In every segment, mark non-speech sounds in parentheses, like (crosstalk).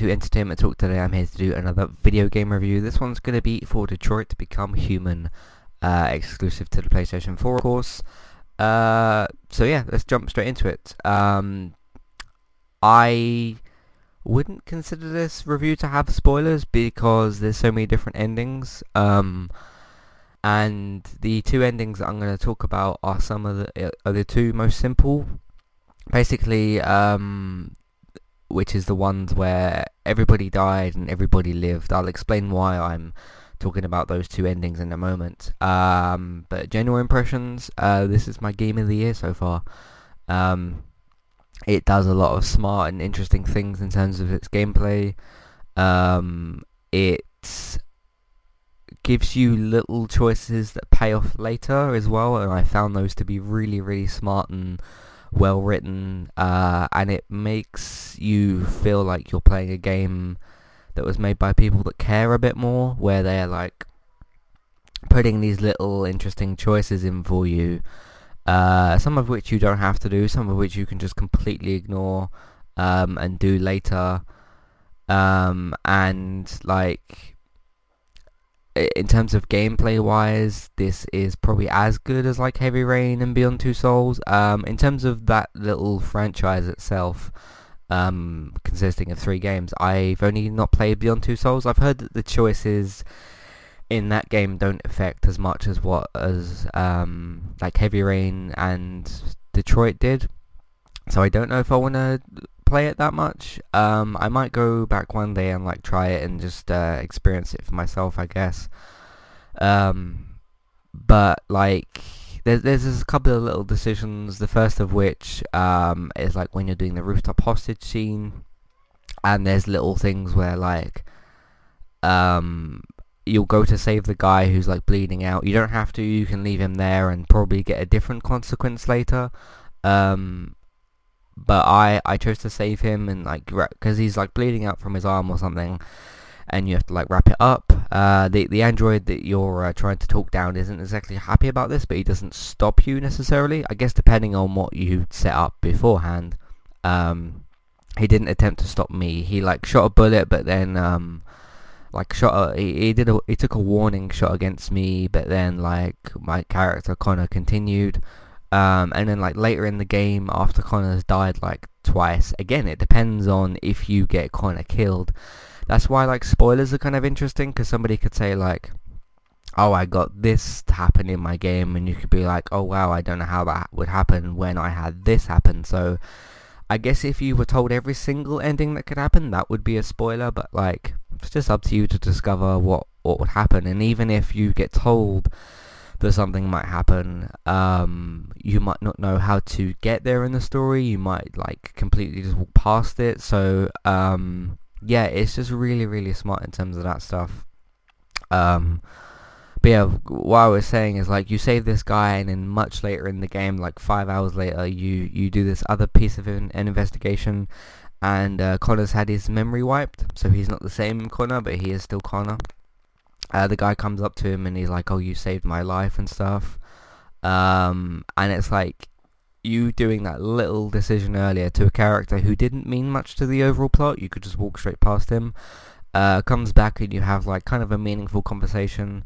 To Entertainment Talk. Today I'm here to do another video game review. This one's going to be for Detroit to Become Human, uh, exclusive to the PlayStation 4 of course. Uh, so yeah, let's jump straight into it. Um, I wouldn't consider this review to have spoilers because there's so many different endings. Um, and the two endings that I'm going to talk about are some of the are the two most simple. Basically, um, which is the ones where everybody died and everybody lived. I'll explain why I'm talking about those two endings in a moment. Um, but general impressions, uh, this is my game of the year so far. Um, it does a lot of smart and interesting things in terms of its gameplay. Um, it gives you little choices that pay off later as well, and I found those to be really, really smart and well written, uh, and it makes you feel like you're playing a game that was made by people that care a bit more, where they're like putting these little interesting choices in for you, uh, some of which you don't have to do, some of which you can just completely ignore um, and do later, um, and like in terms of gameplay wise, this is probably as good as like Heavy Rain and Beyond Two Souls. Um, in terms of that little franchise itself, um, consisting of three games, I've only not played Beyond Two Souls. I've heard that the choices in that game don't affect as much as what as um, like Heavy Rain and Detroit did. So I don't know if I want to play it that much. Um, I might go back one day and like try it and just uh, experience it for myself, I guess. Um, but like, there's there's a couple of little decisions. The first of which um, is like when you're doing the rooftop hostage scene, and there's little things where like, um, you'll go to save the guy who's like bleeding out. You don't have to. You can leave him there and probably get a different consequence later. Um, but I I chose to save him and like because he's like bleeding out from his arm or something, and you have to like wrap it up. Uh, the the android that you're uh, trying to talk down isn't exactly happy about this, but he doesn't stop you necessarily. I guess depending on what you set up beforehand. Um, he didn't attempt to stop me. He like shot a bullet, but then um, like shot a, he, he did a, he took a warning shot against me, but then like my character Connor continued. Um, and then like later in the game after Connor's died like twice, again it depends on if you get Connor killed. That's why like spoilers are kind of interesting because somebody could say like, oh I got this to happen in my game and you could be like, oh wow I don't know how that would happen when I had this happen. So I guess if you were told every single ending that could happen that would be a spoiler but like it's just up to you to discover what, what would happen and even if you get told that something might happen. Um, you might not know how to get there in the story. You might like completely just walk past it. So um, yeah, it's just really, really smart in terms of that stuff. Um, but yeah, what I was saying is like you save this guy, and then much later in the game, like five hours later, you you do this other piece of an, an investigation, and uh, Connor's had his memory wiped, so he's not the same Connor, but he is still Connor. Uh, the guy comes up to him and he's like, "Oh, you saved my life and stuff," um, and it's like you doing that little decision earlier to a character who didn't mean much to the overall plot. You could just walk straight past him. Uh, comes back and you have like kind of a meaningful conversation.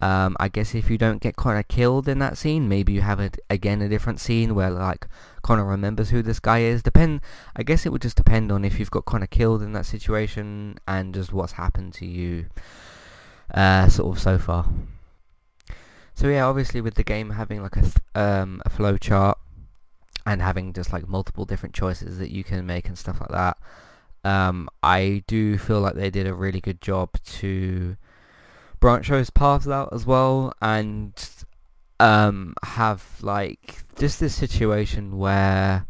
Um, I guess if you don't get Connor killed in that scene, maybe you have it again a different scene where like Connor remembers who this guy is. Depend. I guess it would just depend on if you've got Connor killed in that situation and just what's happened to you, uh, sort of so far. So yeah, obviously with the game having like a th- um, a flow chart and having just like multiple different choices that you can make and stuff like that, um, I do feel like they did a really good job to branch those paths out as well and um, have like just this situation where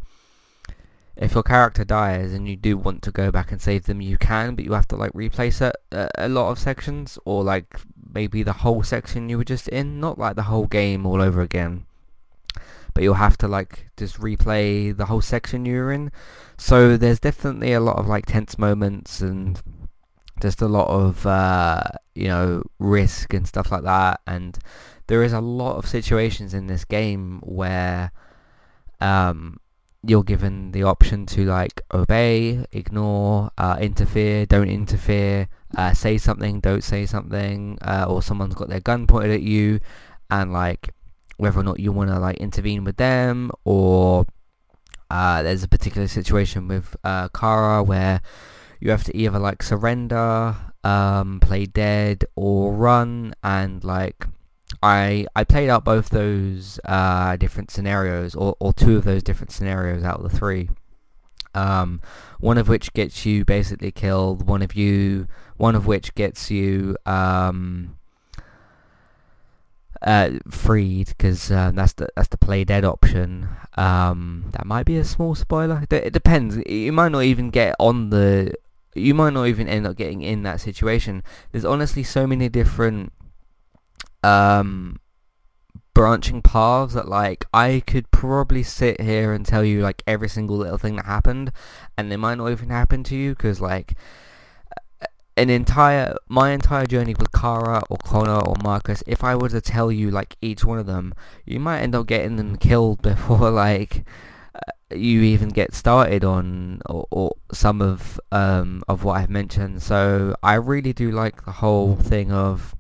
if your character dies and you do want to go back and save them, you can, but you have to like replace a, a lot of sections or like maybe the whole section you were just in, not like the whole game all over again. But you'll have to like just replay the whole section you were in. So there's definitely a lot of like tense moments and just a lot of uh, you know risk and stuff like that and there is a lot of situations in this game where um, you're given the option to like obey, ignore, uh, interfere, don't interfere, uh, say something, don't say something, uh, or someone's got their gun pointed at you, and like whether or not you want to like intervene with them, or uh, there's a particular situation with uh, Kara where you have to either like surrender, um, play dead, or run, and like I I played out both those uh, different scenarios, or, or two of those different scenarios out of the three. Um, one of which gets you basically killed. One of you, one of which gets you um, uh, freed because uh, that's the that's the play dead option. Um, that might be a small spoiler. It, it depends. You might not even get on the. You might not even end up getting in that situation. There's honestly so many different um, branching paths that like I could probably sit here and tell you like every single little thing that happened, and they might not even happen to you because like an entire my entire journey with Kara or Connor or Marcus, if I were to tell you like each one of them, you might end up getting them killed (laughs) before like uh, you even get started on or, or some of um of what I've mentioned. So I really do like the whole thing of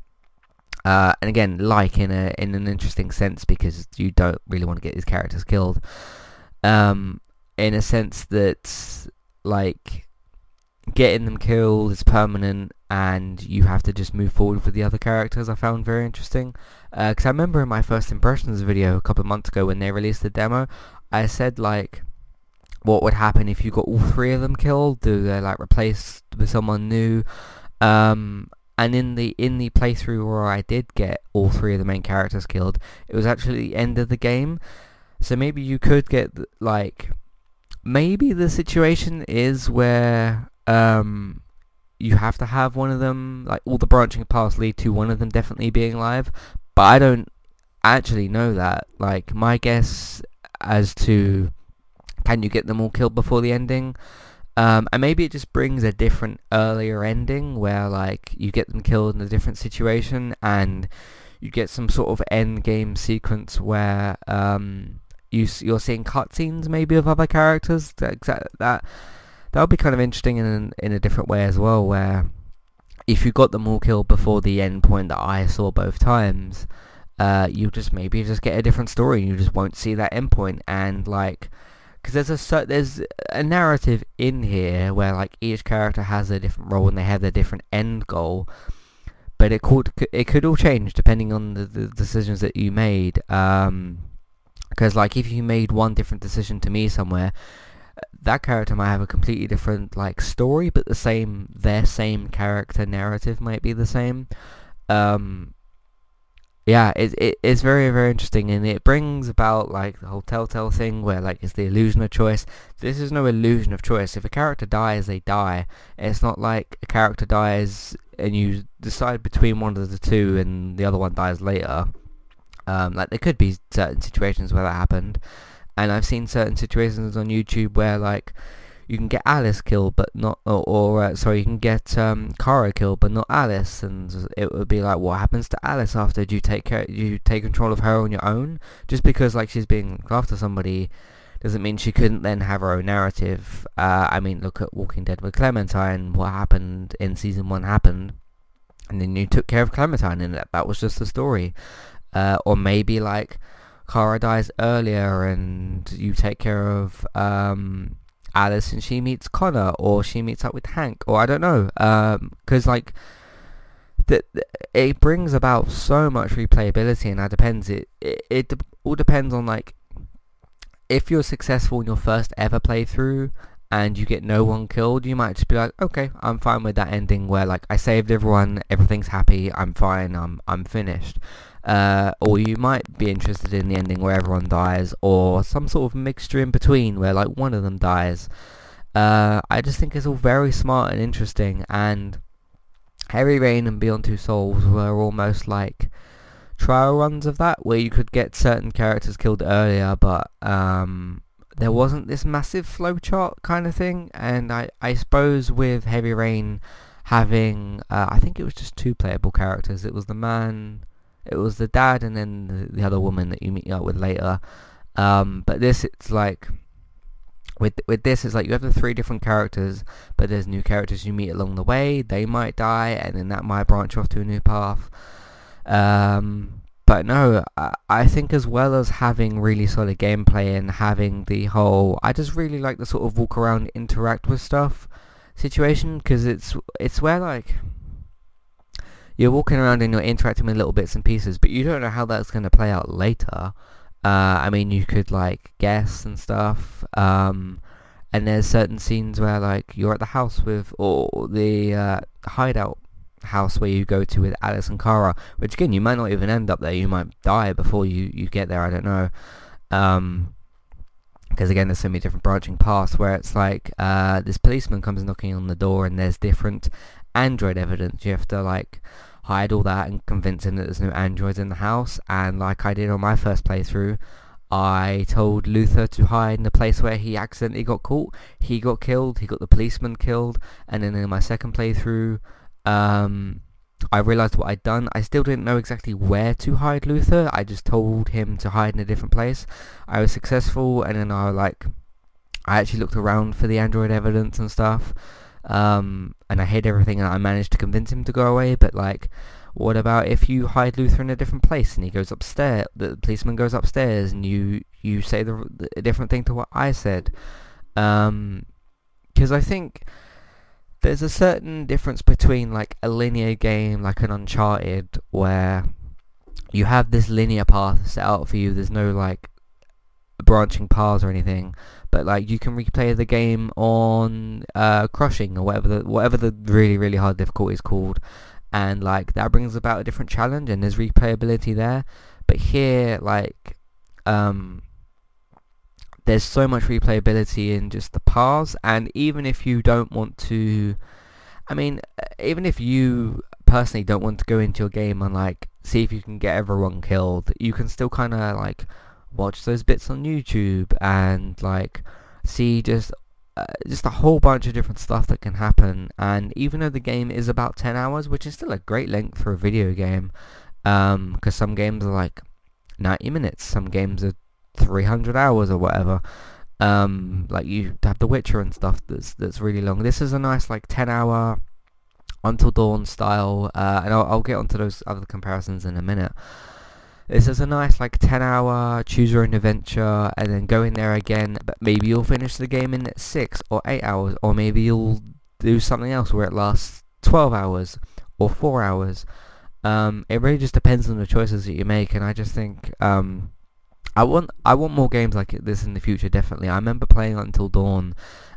uh, and again, like in a in an interesting sense because you don't really want to get these characters killed. Um, in a sense that like getting them killed is permanent and you have to just move forward with the other characters I found very interesting. Because uh, I remember in my first impressions video a couple of months ago when they released the demo I said like what would happen if you got all three of them killed? Do they like replace with someone new? Um, and in the in the playthrough where I did get all three of the main characters killed, it was actually the end of the game. So maybe you could get like maybe the situation is where um you have to have one of them like all the branching paths lead to one of them definitely being alive, but I don't actually know that. Like my guess as to can you get them all killed before the ending? Um, and maybe it just brings a different earlier ending where like you get them killed in a different situation and you get some sort of end game sequence where um, you you're seeing cutscenes maybe of other characters. That that that would be kind of interesting in in a different way as well. Where if you got them all killed before the end point that I saw both times, uh, you just maybe just get a different story and you just won't see that end point and like because there's a there's a narrative in here where like each character has a different role and they have their different end goal, but it could it could all change depending on the, the decisions that you made. Um, because like if you made one different decision to me somewhere, that character might have a completely different like story, but the same their same character narrative might be the same. Um, yeah, it, it it's very very interesting, and it brings about like the whole Telltale thing where like it's the illusion of choice. This is no illusion of choice. If a character dies, they die. It's not like a character dies and you decide between one of the two, and the other one dies later. Um, like there could be certain situations where that happened, and I've seen certain situations on YouTube where like you can get Alice killed but not or, or uh, sorry you can get um, Kara killed but not Alice. And it would be like what happens to Alice after? Do you take care you take control of her on your own? Just because like she's being after somebody doesn't mean she couldn't then have her own narrative. Uh, I mean look at Walking Dead with Clementine. What happened in season one happened. And then you took care of Clementine and that, that was just the story. Uh, or maybe like Kara dies earlier and you take care of um, Alice and she meets Connor or she meets up with Hank or I don't know because um, like that it brings about so much replayability and that depends it, it it all depends on like if you're successful in your first ever playthrough and you get no one killed you might just be like okay I'm fine with that ending where like I saved everyone everything's happy I'm fine I'm I'm finished uh, or you might be interested in the ending where everyone dies, or some sort of mixture in between where like one of them dies. Uh, I just think it's all very smart and interesting, and Heavy Rain and Beyond Two Souls were almost like trial runs of that, where you could get certain characters killed earlier, but um, there wasn't this massive flowchart kind of thing, and I, I suppose with Heavy Rain having, uh, I think it was just two playable characters. It was the man it was the dad and then the, the other woman that you meet up with later. Um, but this, it's like with with this, it's like you have the three different characters, but there's new characters you meet along the way. They might die, and then that might branch off to a new path. Um, but no, I, think as well as having really solid gameplay and having the whole, I just really like the sort of walk around, interact with stuff situation because it's it's where like you're walking around and you're interacting with little bits and pieces, but you don't know how that's going to play out later. Uh, I mean, you could like guess and stuff. Um, and there's certain scenes where like you're at the house with or the uh, hideout house where you go to with Alice and Kara, which again you might not even end up there. You might die before you you get there. I don't know. Um, because again there's so many different branching paths where it's like uh, this policeman comes knocking on the door and there's different android evidence you have to like hide all that and convince him that there's no androids in the house. And like I did on my first playthrough, I told Luther to hide in the place where he accidentally got caught. He got killed. He got the policeman killed. And then in my second playthrough, um, I realized what I'd done. I still didn't know exactly where to hide Luther. I just told him to hide in a different place. I was successful, and then I like, I actually looked around for the android evidence and stuff. Um, and I hid everything and I managed to convince him to go away, but like, what about if you hide Luther in a different place and he goes upstairs, the policeman goes upstairs and you, you say the, the different thing to what I said? Um, because I think there's a certain difference between like a linear game like an Uncharted where you have this linear path set out for you, there's no like branching paths or anything, but like you can replay the game on uh, crushing or whatever the whatever the really really hard difficulty is called, and like that brings about a different challenge and there's replayability there. But here, like, um, there's so much replayability in just the paths, and even if you don't want to, I mean, even if you personally don't want to go into your game and like see if you can get everyone killed, you can still kind of like watch those bits on YouTube and like see just uh, just a whole bunch of different stuff that can happen. And even though the game is about 10 hours which is still a great length for a video game because um, some games are like 90 minutes some games are 300 hours or whatever um, like you have The Witcher and stuff that's that's really long. This is a nice like 10 hour Until Dawn style uh, and I'll, I'll get onto those other comparisons in a minute. This is a nice like 10 hour choose your own adventure and then go in there again but maybe you'll finish the game in 6 or 8 hours or maybe you'll do something else where it lasts 12 hours or 4 hours. Um, it really just depends on the choices that you make and I just think um, I want I want more games like this in the future definitely. I remember playing Until Dawn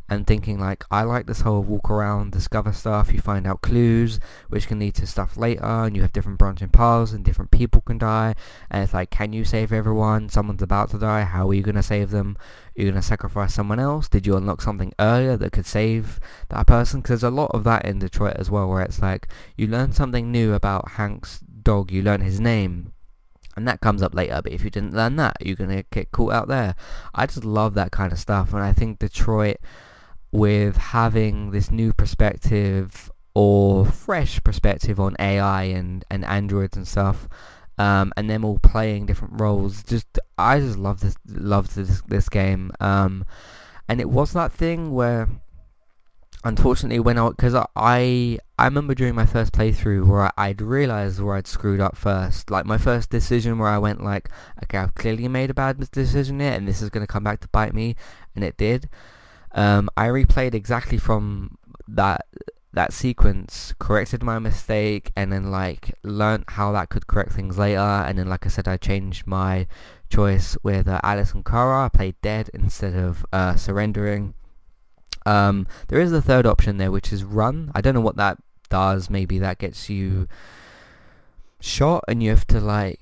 and thinking like I like this whole walk around, discover stuff, you find out clues which can lead to stuff later and you have different branching paths and different people can die and it's like can you save everyone? Someone's about to die, how are you to save them? Are you to sacrifice someone else? Did you unlock something earlier that could save that person? Because there's a lot of that in Detroit as well where it's like you learn something new about Hank's dog, you learn his name and that comes up later. But if you didn't learn that, you're gonna get caught out there. I just love that kind of stuff, and I think Detroit with having this new perspective or fresh perspective on AI and, and androids and stuff, um, and them all playing different roles. Just I just love this love this this game, um, and it was that thing where, unfortunately, when I because I I remember during my first playthrough where I, would realized where I'd screwed up first, like my first decision where I went like, okay, I've clearly made a bad decision here, and this is gonna come back to bite me, and it did. Um, I replayed exactly from that that sequence, corrected my mistake, and then like learned how that could correct things later. And then, like I said, I changed my choice with uh, Alice and Kara. I played dead instead of uh, surrendering. Um, there is a third option there, which is run. I don't know what that does. Maybe that gets you shot, and you have to like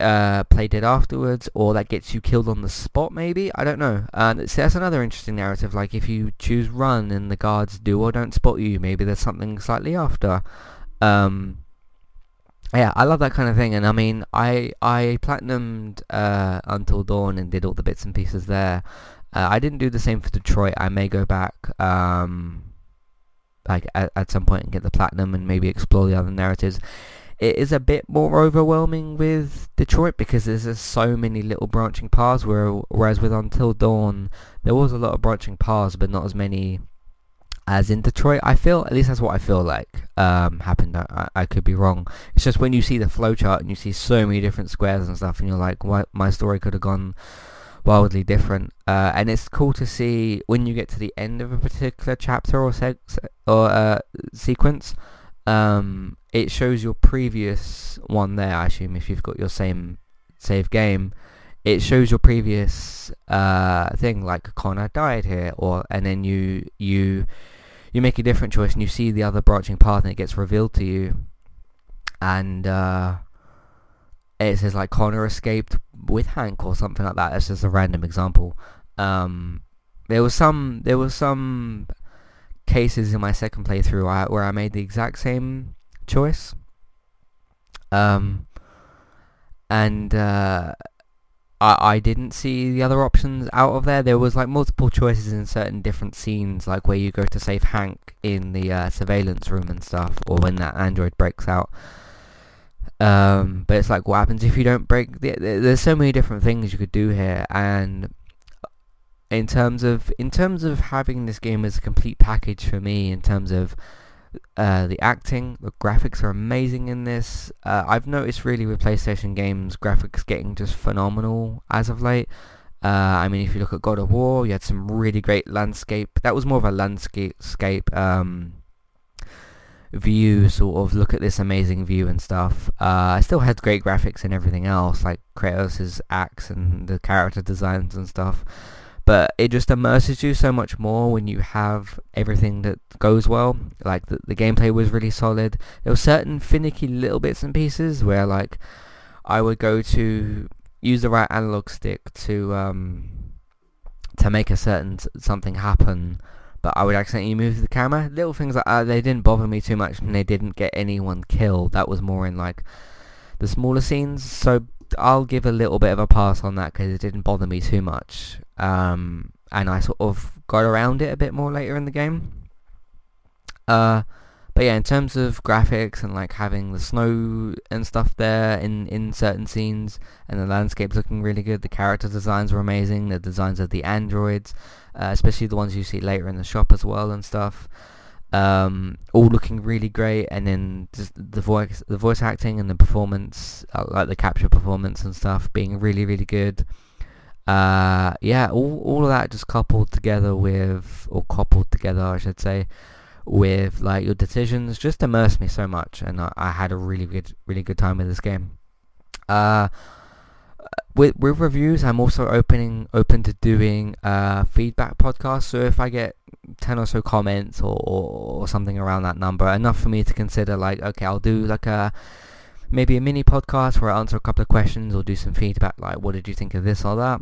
uh, played it afterwards, or that gets you killed on the spot, maybe? I don't know. And that's another interesting narrative, like if you choose run and the guards do or don't spot you, maybe there's something slightly after. Um, yeah, I love that kind of thing, and I mean, I I platinumed uh, Until Dawn and did all the bits and pieces there. Uh, I didn't do the same for Detroit. I may go back um, like at, at some point and get the platinum and maybe explore the other narratives it is a bit more overwhelming with Detroit because there's just so many little branching paths. Where, whereas with Until Dawn, there was a lot of branching paths, but not as many as in Detroit. I feel, at least that's what I feel like um, happened. I, I could be wrong. It's just when you see the flowchart and you see so many different squares and stuff, and you're like, what? My story could have gone wildly different. Uh, and it's cool to see when you get to the end of a particular chapter or or uh, sequence um, it shows your previous one there. I assume if you've got your same save game, it shows your previous uh, thing. Like Connor died here, or and then you you you make a different choice and you see the other branching path and it gets revealed to you, and uh, it says like Connor escaped with Hank or something like that. That's just a random example. Um, there was some there was some cases in my second playthrough where I made the exact same choice. Um, and uh, I, I didn't see the other options out of there. There was like multiple choices in certain different scenes, like where you go to save Hank in the uh, surveillance room and stuff, or when that android breaks out. Um, but it's like, what happens if you don't break? The, there's so many different things you could do here, and in terms of in terms of having this game as a complete package for me in terms of uh, the acting, the graphics are amazing in this. Uh, I've noticed really with PlayStation games, graphics getting just phenomenal as of late. Uh, I mean, if you look at God of War, you had some really great landscape. That was more of a landscape um, view, sort of look at this amazing view and stuff. Uh, I still had great graphics and everything else, like Kratos' axe and the character designs and stuff but it just immerses you so much more when you have everything that goes well. Like the, the gameplay was really solid. There were certain finicky little bits and pieces where like I would go to use the right analog stick to um to make a certain something happen but I would accidentally move the camera. Little things like that, they didn't bother me too much and they didn't get anyone killed. That was more in like the smaller scenes. So I'll give a little bit of a pass on that because it didn't bother me too much. Um, and I sort of got around it a bit more later in the game. Uh, but yeah, in terms of graphics and like having the snow and stuff there in, in certain scenes and the landscapes looking really good, the character designs were amazing, the designs of the androids, uh, especially the ones you see later in the shop as well and stuff um, all looking really great, and then the voice, the voice acting and the performance, uh, like the capture performance and stuff, being really, really good. Uh, yeah, all all of that just coupled together with, or coupled together, I should say, with like your decisions, just immersed me so much, and I, I had a really good, really good time with this game. Uh, with with reviews, I'm also opening open to doing uh, feedback podcasts. So if I get ten or so comments or, or, or something around that number, enough for me to consider like, okay, I'll do like a maybe a mini podcast where I answer a couple of questions or do some feedback, like what did you think of this or that.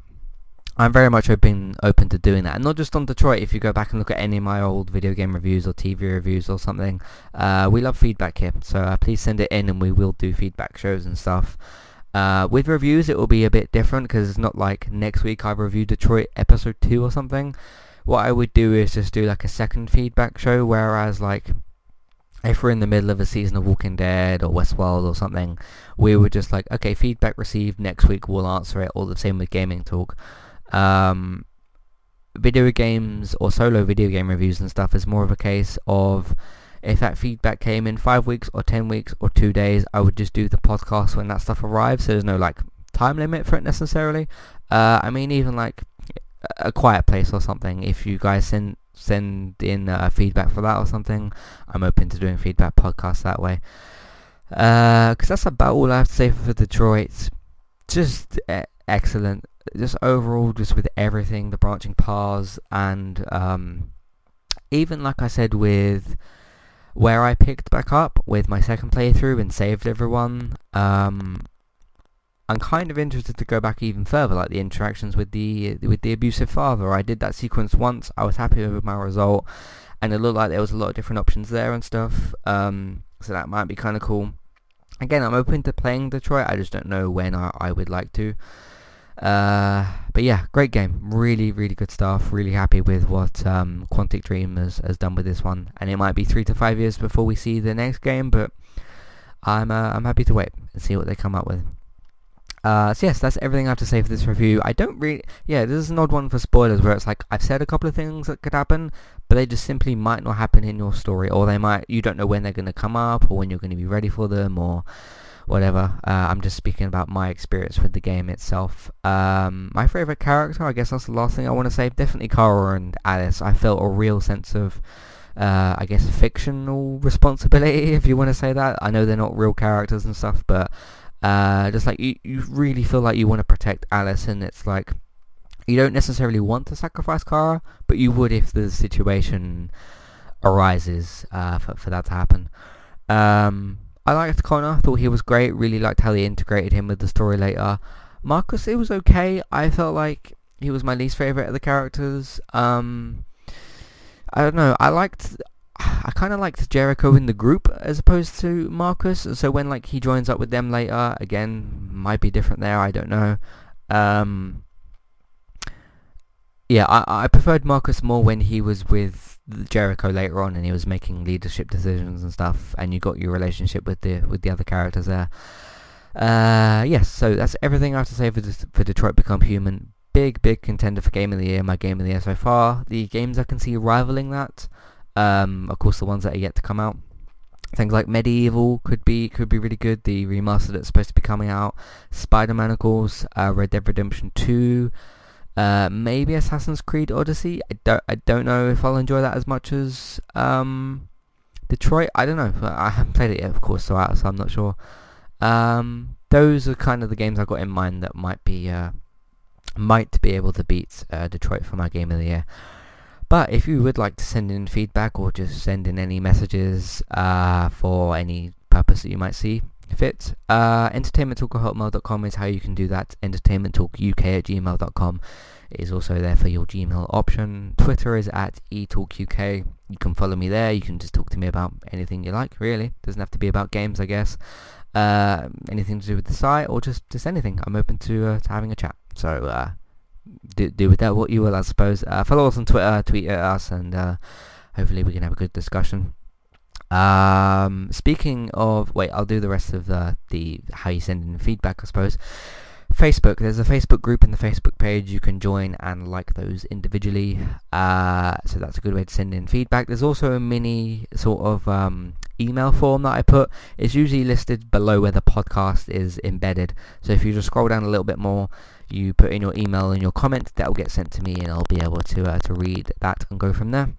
I'm very much open open to doing that, and not just on Detroit. If you go back and look at any of my old video game reviews or TV reviews or something, uh, we love feedback here. So uh, please send it in, and we will do feedback shows and stuff. Uh, with reviews, it will be a bit different because it's not like next week I review Detroit episode two or something. What I would do is just do like a second feedback show, whereas like if we're in the middle of a season of Walking Dead or Westworld or something, we would just like, okay, feedback received, next week we'll answer it, all the same with Gaming Talk. Um, video games or solo video game reviews and stuff is more of a case of if that feedback came in five weeks or ten weeks or two days, I would just do the podcast when that stuff arrives. So there's no like time limit for it necessarily. Uh, I mean, even like a quiet place or something. If you guys send send in uh, feedback for that or something, I'm open to doing feedback podcasts that way. Because uh, that's about all I have to say for the Detroit. Just excellent just overall, just with everything, the branching paths, and um, even like I said with where I picked back up with my second playthrough and saved everyone, um, I'm kind of interested to go back even further, like the interactions with the with the abusive father. I did that sequence once. I was happy with my result, and it looked like there was a lot of different options there and stuff. Um, so that might be kind of cool. Again, I'm open to playing Detroit. I just don't know when I, I would like to. Uh, but yeah, great game. Really, really good stuff. Really happy with what um, Quantic Dream has, has done with this one. And it might be three to five years before we see the next game, but I'm uh, I'm happy to wait and see what they come up with. Uh, so yes, that's everything I have to say for this review. I don't really, yeah, this is an odd one for spoilers where it's like I've said a couple of things that could happen, but they just simply might not happen in your story, or they might, you don't know when they're going to come up, or when you're going to be ready for them, or whatever. Uh, I'm just speaking about my experience with the game itself. Um, my favourite character, I guess that's the last thing I want to say. Definitely Kara and Alice. I felt a real sense of, uh, I guess, fictional responsibility, (laughs) if you want to say that. I know they're not real characters and stuff, but uh, just like you, you really feel like you want to protect Alice, and it's like you don't necessarily want to sacrifice Kara, but you would if the situation arises uh, for, for that to happen. Um, I liked Connor, thought he was great, really liked how they integrated him with the story later. Marcus, it was okay. I felt like he was my least favourite of the characters. Um, I don't know, I liked, I kind of liked Jericho in the group as opposed to Marcus, so when like he joins up with them later, again, might be different there, I don't know. Um, yeah, I, I preferred Marcus more when he was with Jericho later on, and he was making leadership decisions and stuff, and you got your relationship with the with the other characters there. Uh, yes, so that's everything I have to say for for Detroit Become Human. Big, big contender for Game of the Year, my Game of the Year so far. The games I can see rivaling that, um, of course, the ones that are yet to come out. Things like MediEvil could be could be really good. The remaster that's supposed to be coming out. Spider-Man, of course. Uh, Red Dead Redemption 2. Uh, maybe Assassin's Creed Odyssey. I don't. I don't know if I'll enjoy that as much as um, Detroit. I don't know. I haven't played it yet, of course, so, I, so I'm not sure. Um, those are kind of the games I've got in mind that might be uh, might be able to beat uh, Detroit for my game of the year. But if you would like to send in feedback or just send in any messages uh, for any purpose that you might see fit, uh, entertainmenttalk@hotmail.com is how you can do that. Entertainmenttalkuk at gmail.com is also there for your Gmail option. Twitter is at etalkuk. You can follow me there. You can just talk to me about anything you like, really. Doesn't have to be about games, I guess. Uh, anything to do with the site or just, just anything. I'm open to, uh, to having a chat. So uh, do, do with that what you will, I suppose. Uh, follow us on Twitter, tweet at us, and uh, hopefully we can have a good discussion. Um, speaking of, wait, I'll do the rest of the, the how you send in feedback, I suppose. Facebook, there's a Facebook group and the Facebook page. You can join and like those individually. Uh, so that's a good way to send in feedback. There's also a mini sort of um, email form that I put. It's usually listed below where the podcast is embedded. So if you just scroll down a little bit more, you put in your email and your comment, that will get sent to me and I'll be able to, uh, to read that and go from there.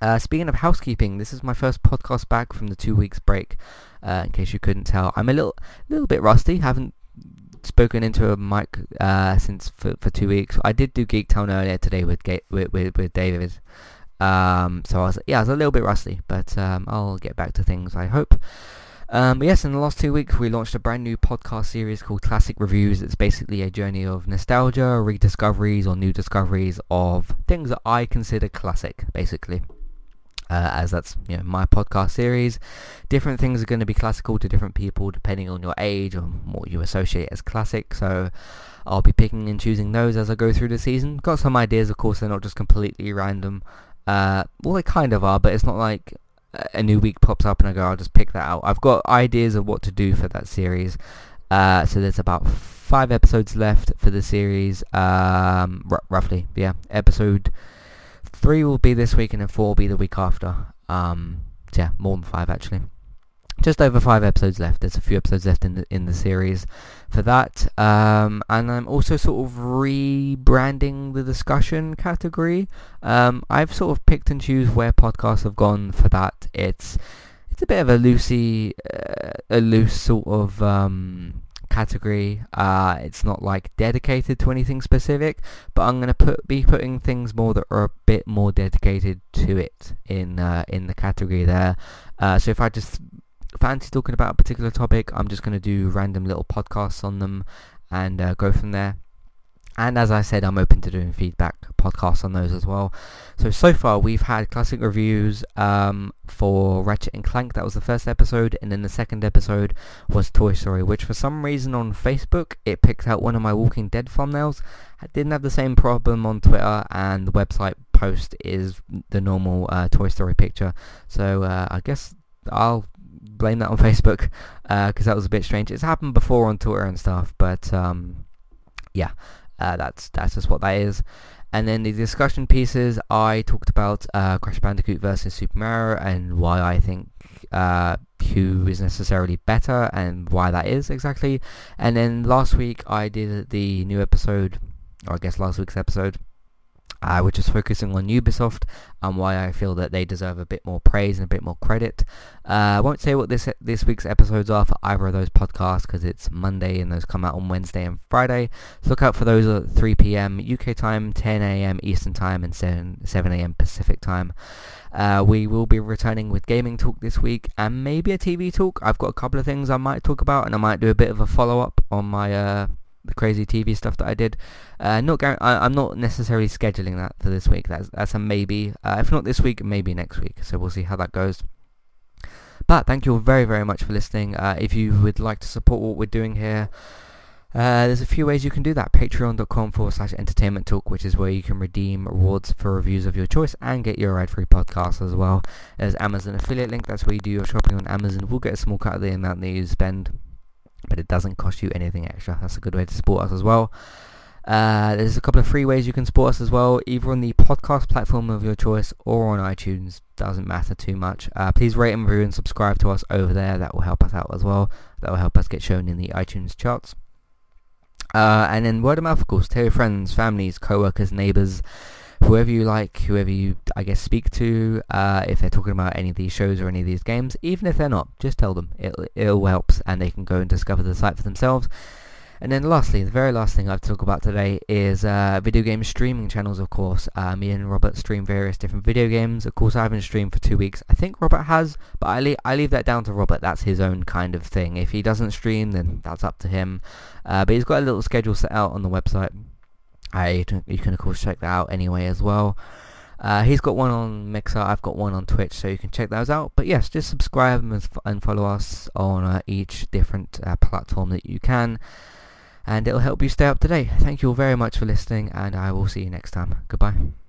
Uh, speaking of housekeeping, this is my first podcast back from the two weeks break. Uh, in case you couldn't tell, I'm a little, little bit rusty. Haven't spoken into a mic uh, since for, for two weeks. I did do Geek Town earlier today with with, with, with David. Um, so I was yeah, I was a little bit rusty, but um, I'll get back to things. I hope. Um, yes, in the last two weeks we launched a brand new podcast series called Classic Reviews. It's basically a journey of nostalgia, rediscoveries, or new discoveries of things that I consider classic, basically uh, as that's you know my podcast series. Different things are going to be classical to different people depending on your age or what you associate as classic. So I'll be picking and choosing those as I go through the season. Got some ideas, of course. They're not just completely random. Uh, well, they kind of are, but it's not like a new week pops up and I go, I'll just pick that out. I've got ideas of what to do for that series. Uh, so there's about five episodes left for the series, um, r- roughly. Yeah, episode Three will be this week and then four will be the week after. Um, so yeah, more than five actually. Just over five episodes left. There's a few episodes left in the in the series for that. Um, and I'm also sort of rebranding the discussion category. Um, I've sort of picked and choose where podcasts have gone for that. It's it's a bit of a loosey, uh, a loose sort of um, category. Uh, it's not like dedicated to anything specific, but I'm gonna put be putting things more that are a bit more dedicated to it in uh, in the category there. Uh, so if I just fancy talking about a particular topic, I'm just gonna do random little podcasts on them and uh, go from there. And as I said, I'm open to doing feedback podcasts on those as well. So, so far we've had classic reviews um, for Ratchet and Clank. That was the first episode. And then the second episode was Toy Story, which for some reason on Facebook, it picked out one of my Walking Dead thumbnails. I didn't have the same problem on Twitter and the website post is the normal uh, Toy Story picture. So uh, I guess I'll blame that on (laughs) Facebook because uh, that was a bit strange. It's happened before on Twitter and stuff, but um, yeah. Uh, that's that's just what that is. And then the discussion pieces, I talked about uh, Crash Bandicoot versus Super Mario and why I think uh, who is necessarily better and why that is exactly. And then last week I did the new episode, or I guess last week's episode, uh, which is focusing on Ubisoft and why I feel that they deserve a bit more praise and a bit more credit. Uh, I won't say what this this week's episodes are for either of those podcasts because it's Monday and those come out on Wednesday and Friday. So look out for those at 3 p.m. UK time, 10 a.m. Eastern time, and 7 7 a.m. Pacific time. Uh, we will be returning with gaming talk this week and maybe a TV talk. I've got a couple of things I might talk about and I might do a bit of a follow up on my uh, the crazy TV stuff that I did. Uh, not gar- I, am not necessarily scheduling that for this week. That's that's a maybe. Uh, if not this week, maybe next week. So we'll see how that goes. But thank you all very very much for listening. Uh, if you would like to support what we're doing here. Uh, there's a few ways you can do that. Patreon.com forward slash entertainment talk, which is where you can redeem rewards for reviews of your choice and get your ad-free podcast as well. There's Amazon affiliate link. That's where you do your shopping on Amazon. We'll get a small cut of the amount that you spend but it doesn't cost you anything extra. That's a good way to support us as well. Uh, there's a couple of free ways you can support us as well, either on the podcast platform of your choice or on iTunes. Doesn't matter too much. Uh, please rate and review and subscribe to us over there. That will help us out as well. That will help us get shown in the iTunes charts. Uh, and then word of mouth, of course. Tell your friends, families, co-workers, neighbours, whoever you like, whoever you, I guess, speak to, uh, if they're talking about any of these shows or any of these games, even if they're not, just tell them. It, it all helps and they can go and discover the site for themselves. And then lastly, the very last thing I've to talk about today is uh, video game streaming channels, of course. Uh, me and Robert stream various different video games. Of course, I haven't streamed for two weeks. I think Robert has, but I, le- I leave that down to Robert. That's his own kind of thing. If he doesn't stream, then that's up to him. Uh, but he's got a little schedule set out on the website. I you can of course check that out anyway as well. Uh, he's got one on Mixer, I've got one on Twitch, so you can check those out. But yes, just subscribe and, and follow us on uh, each different uh, platform that you can, and it'll help you stay up to date. Thank you all very much for listening, and I will see you next time. Goodbye.